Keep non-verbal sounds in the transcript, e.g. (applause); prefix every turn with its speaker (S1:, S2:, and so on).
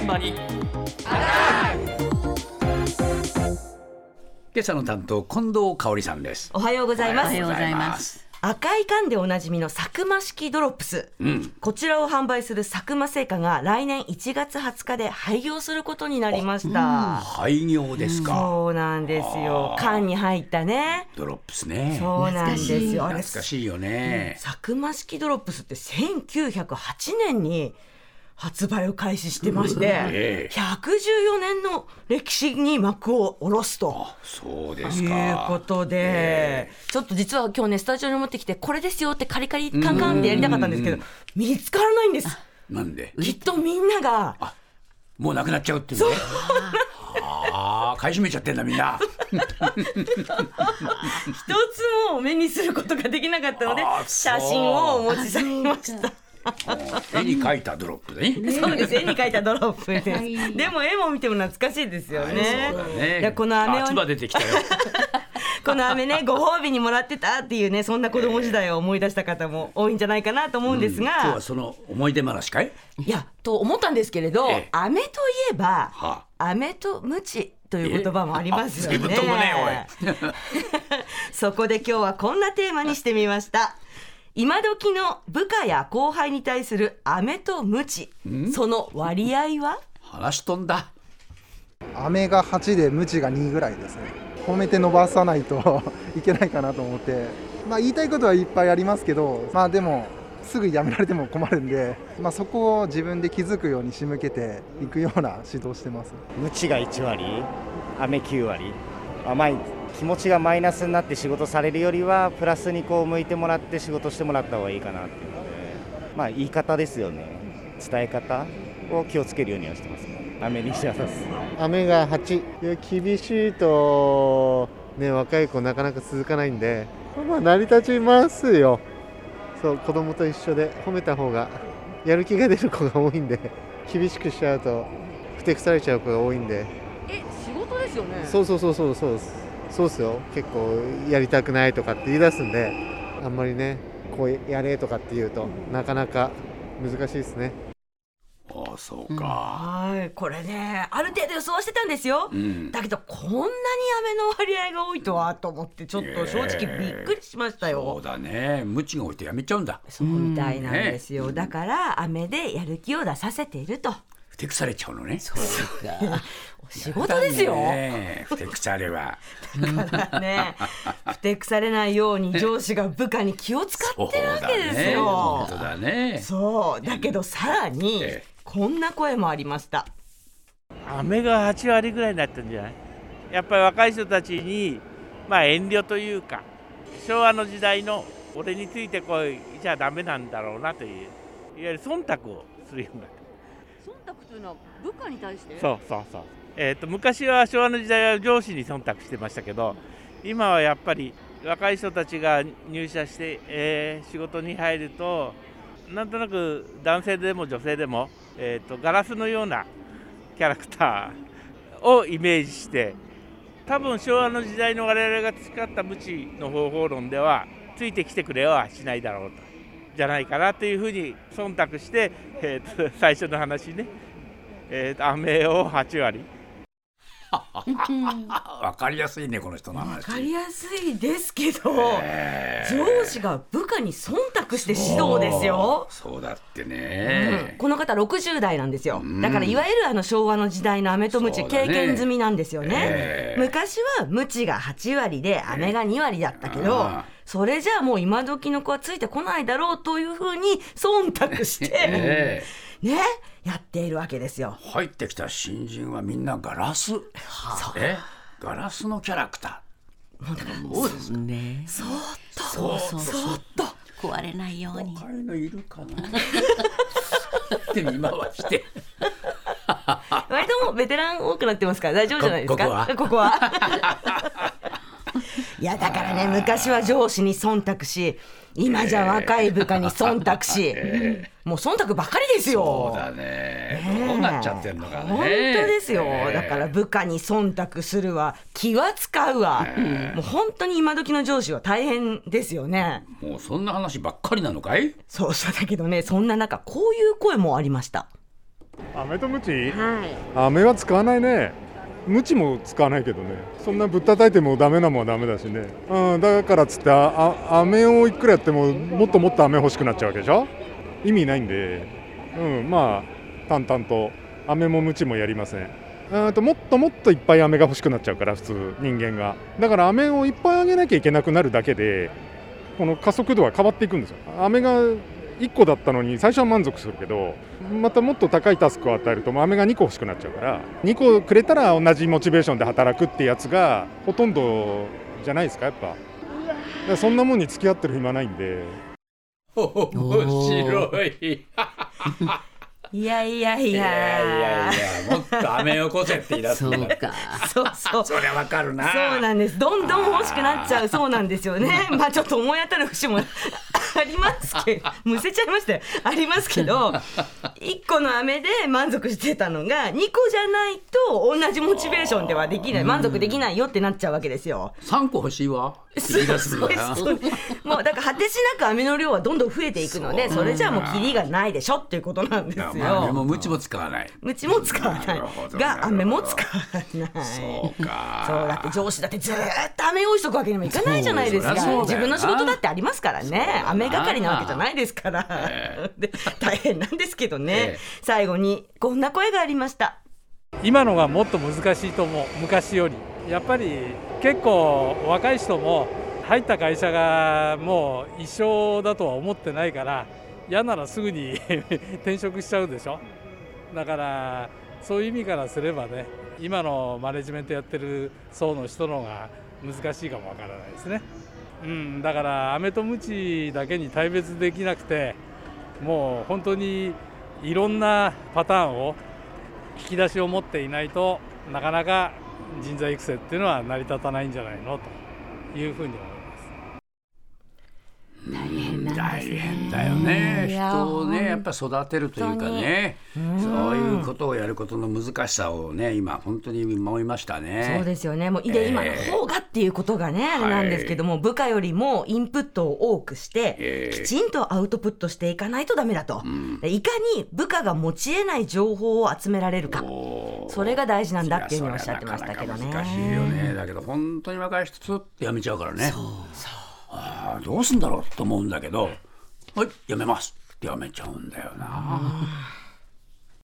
S1: 現場に。今朝の担当近藤香織さんです。
S2: おはようございます。
S3: おはようございます。
S2: 赤い缶でおなじみのサクマ式ドロップス、
S1: うん。
S2: こちらを販売する佐久間製菓が来年1月20日で廃業することになりました、
S1: 廃業ですか。
S2: そうなんですよ。缶に入ったね。
S1: ドロップスね。
S2: そうなんですよ。
S1: 懐かしい。よね。
S2: サクマ式ドロップスって1908年に発売を開始してまして、(laughs)
S1: ええ。
S2: 114年の歴史に幕を下ろすと。
S1: そうで
S2: と
S1: すか。
S2: いうことで、ちょっと実は今日ねスタジオに持ってきてこれですよってカリカリカンカンってやりたかったんですけど見つからないんです。
S1: なんで？
S2: きっとみんなが
S1: もうなくなっちゃうっていうね。ああ買い占めちゃってんだみんな。(laughs)
S2: 一つも目にすることができなかったので写真をお持ちされました。(laughs)
S1: 絵に描いたドロップでね。(laughs)
S2: そうです。絵に描いたドロップです。
S3: はい。
S2: でも絵も見ても懐かしいですよね。
S1: そうだね。
S2: いやこの飴を
S1: 出てきたよ。(laughs)
S2: この飴ねご褒美にもらってたっていうねそんな子供時代を思い出した方も多いんじゃないかなと思うんです
S1: 今日
S2: が
S1: は、その思い出話かい？
S2: いやと思ったんですけれど、
S1: ええ。
S2: 飴といえば
S1: は
S2: 飴とムチという言葉もありますよね。
S1: ね
S2: そこで今日はこんなテーマにしてみました。今時の部下や後輩に対する飴とムチ、その割合は？
S1: 話飛んだ。
S4: 飴が8でムチが2ぐらいですね。褒めて伸ばさないと (laughs) いけないかなと思って。まあ言いたいことはいっぱいありますけどまあでもすぐやめられても困るんで、まあ、そこを自分で気づくように仕向けていくような指導してます。
S5: 無知が1割、雨9割、甘い気持ちがマイナスになって仕事されるよりは、プラスにこう向いてもらって仕事してもらった方がいいかなっていうので、まあ言い方ですよね、伝え方を気をつけるようにはしてます、雨にし渡す。
S6: 雨が8いや厳しいと、ね、若い子なかなか続かないんで、まあ、成り立ちますよ。そう子供と一緒で褒めた方がやる気が出る子が多いんで厳しくしちゃうとふてくされちゃう子が多いんで。
S2: え仕事ですよね？
S6: そうそうそうそうそうですそうですよ。結構やりたくないとかって言い出すんであんまりねこうやれとかって言うとなかなか難しいですね。
S1: ああそうか。
S2: はいこれねある程度予想はしてたんですよ、
S1: うん。
S2: だけどこんなに飴の割合が多いとはと思ってちょっと正直びっくりしましたよ、
S1: そうだね。無知が置いてやめちゃうんだ。
S2: そうみたいなんですよ、だから飴でやる気を出させていると。
S1: ふてくされちゃうのね。
S2: 仕事ですよ、
S1: ねえふてくされは。
S2: だからねふてくされないように上司が部下に気を使ってるわけですよ。
S1: 本当だね。
S2: そう。だけどさらに
S1: ええ。
S2: こんな声もありました。
S7: 雨が8割ぐらいになってるんじゃない？やっぱり若い人たちに、まあ、遠慮というか昭和の時代の俺についてこいじゃダメなんだろうなといういわゆる忖度をするようになって
S2: 忖度というのは部下に対して？
S7: そうそうそう、えー、と昔は昭和の時代は上司に忖度してましたけど今はやっぱり若い人たちが入社して、えー仕事に入るとなんとなく男性でも女性でも、えー、とガラスのようなキャラクターをイメージして多分昭和の時代の我々が培った無知の方法論ではついてきてくれはしないだろうと。じゃないかなというふうに忖度して、えー、と最初の話ね、えー、と飴を8割。
S1: あわかりやすいねこの人の
S2: わ
S1: 話
S2: かりやすいですけど、
S1: え
S2: 上司が部下に忖度して指導ですよ。
S1: そうだって
S2: うん。
S1: ね、
S2: この方60代なんですよ。
S1: うん。
S2: だからいわゆるあの昭和の時代の飴とムチ
S1: ね。
S2: 経験済みなんですよね。
S1: ええ
S2: 昔はムチが8割で飴が2割だったけど
S1: ああ
S2: それじゃあもう今時の子はついてこないだろうというふうに忖度して (laughs)
S1: え
S2: ねやっているわけですよ。
S1: え入ってきた新人はみんなガラス。え？ガラスのキャラクタ
S3: そうですね。
S2: そっと。
S3: そうそう
S2: そっと。
S3: 壊れないように。
S1: ー若いのいるかな？って見回して。(laughs)
S2: 割ともうベテラン多くなってますから大丈夫じゃないですか？
S1: ここは？
S2: ここは？(laughs) いやだからね昔は上司に忖度し今じゃ若い部下に忖度し、もう忖度ばかりですよ。
S1: そうだね。どうなっちゃってんのかね。
S2: 本当ですよ、
S1: ええ。
S2: だから部下に忖度するわ。気は使うわ、もう本当に今時の上司は大変ですよね。
S1: もうそんな話ばっかりなのかい？
S2: そうそうだけどねそんな中こういう声もありました。
S8: 飴とムチ？
S2: はい。
S8: 飴は使わないねムチも使わないけどね。そんなぶったたいてもダメなもんはダメだしね、うん、だからっつってああ飴をいくらやってももっともっと飴欲しくなっちゃうわけでしょ？意味ないんで、うん、まあ淡々と飴もムチもやりません。うんともっともっといっぱい飴が欲しくなっちゃうから普通人間が。だから飴をいっぱいあげなきゃいけなくなるだけでこの加速度は変わっていくんですよ。飴が1個だったのに最初は満足するけどまたもっと高いタスクを与えると飴が2個欲しくなっちゃうから2個くれたら同じモチベーションで働くってやつがほとんどじゃないですかやっぱだそんなもんに付き合ってる暇ないんで
S1: 面白い。
S2: いやいやい
S1: いやいや
S2: や
S1: いや、もっと飴よこせって言い出す
S3: そうか。
S2: そうそう
S1: そりゃわかるな。
S2: そうなんです。どんどん欲しくなっちゃうそうなんですよね。まあちょっと思い当たる節もありますけど、(laughs) むせちゃいましたよ。ありますけど、1個の飴で満足してたのが2個じゃないと同じモチベーションではできない、満足できないよってなっちゃうわけですよ。
S1: 三個欲しいわ。って言い出すんだよ。
S2: そうもうだから果てしなく飴の量はどんどん増えていくので、それじゃあもうキリがないでしょっていうことなんです
S1: いやまあ。もムチも使わない。
S2: ムチも使わない。が飴も使わない。
S1: そうか。
S2: そうだって上司だってずーっと飴用意しとくわけにもいかないじゃないですか。自分の仕事だってありますからね。飴係なわけじゃないですから、
S1: え。
S2: で大変なんですけどね、
S1: ええ。
S2: 最後にこんな声がありました
S9: 今のがもっと難しいと思う。昔より。やっぱり結構若い人も入った会社がもう一生だとは思ってないから嫌ならすぐに (laughs) 転職しちゃうでしょ。だからそういう意味からすればね今のマネジメントやってる層の人の方が難しいかもわからないですね、うん、だから飴とムチだけに大別できなくてもう本当にいろんなパターンを引き出しを持っていないとなかなか人材育成っていうのは成り立たないんじゃないの？というふうに思います。
S1: だよね。人をね、やっぱ育てるというかね、そういうことをやることの難しさをね、今本当に思いましたね。
S2: そうですよね。もうで、
S1: ええ。
S2: 今の方がっていうことがねあれなんですけども、部下よりもインプットを多くして、
S1: ええ。
S2: きちんとアウトプットしていかないとダメだと、でいかに部下が持ち得ない情報を集められるか。それが大事なんだっていうふうにおっしゃってましたけどね。
S1: 難しいよね。だけど本当に若い人つってやめちゃうからね。ああどうすんだろうと思うんだけど、はいやめますってやめちゃうんだよな。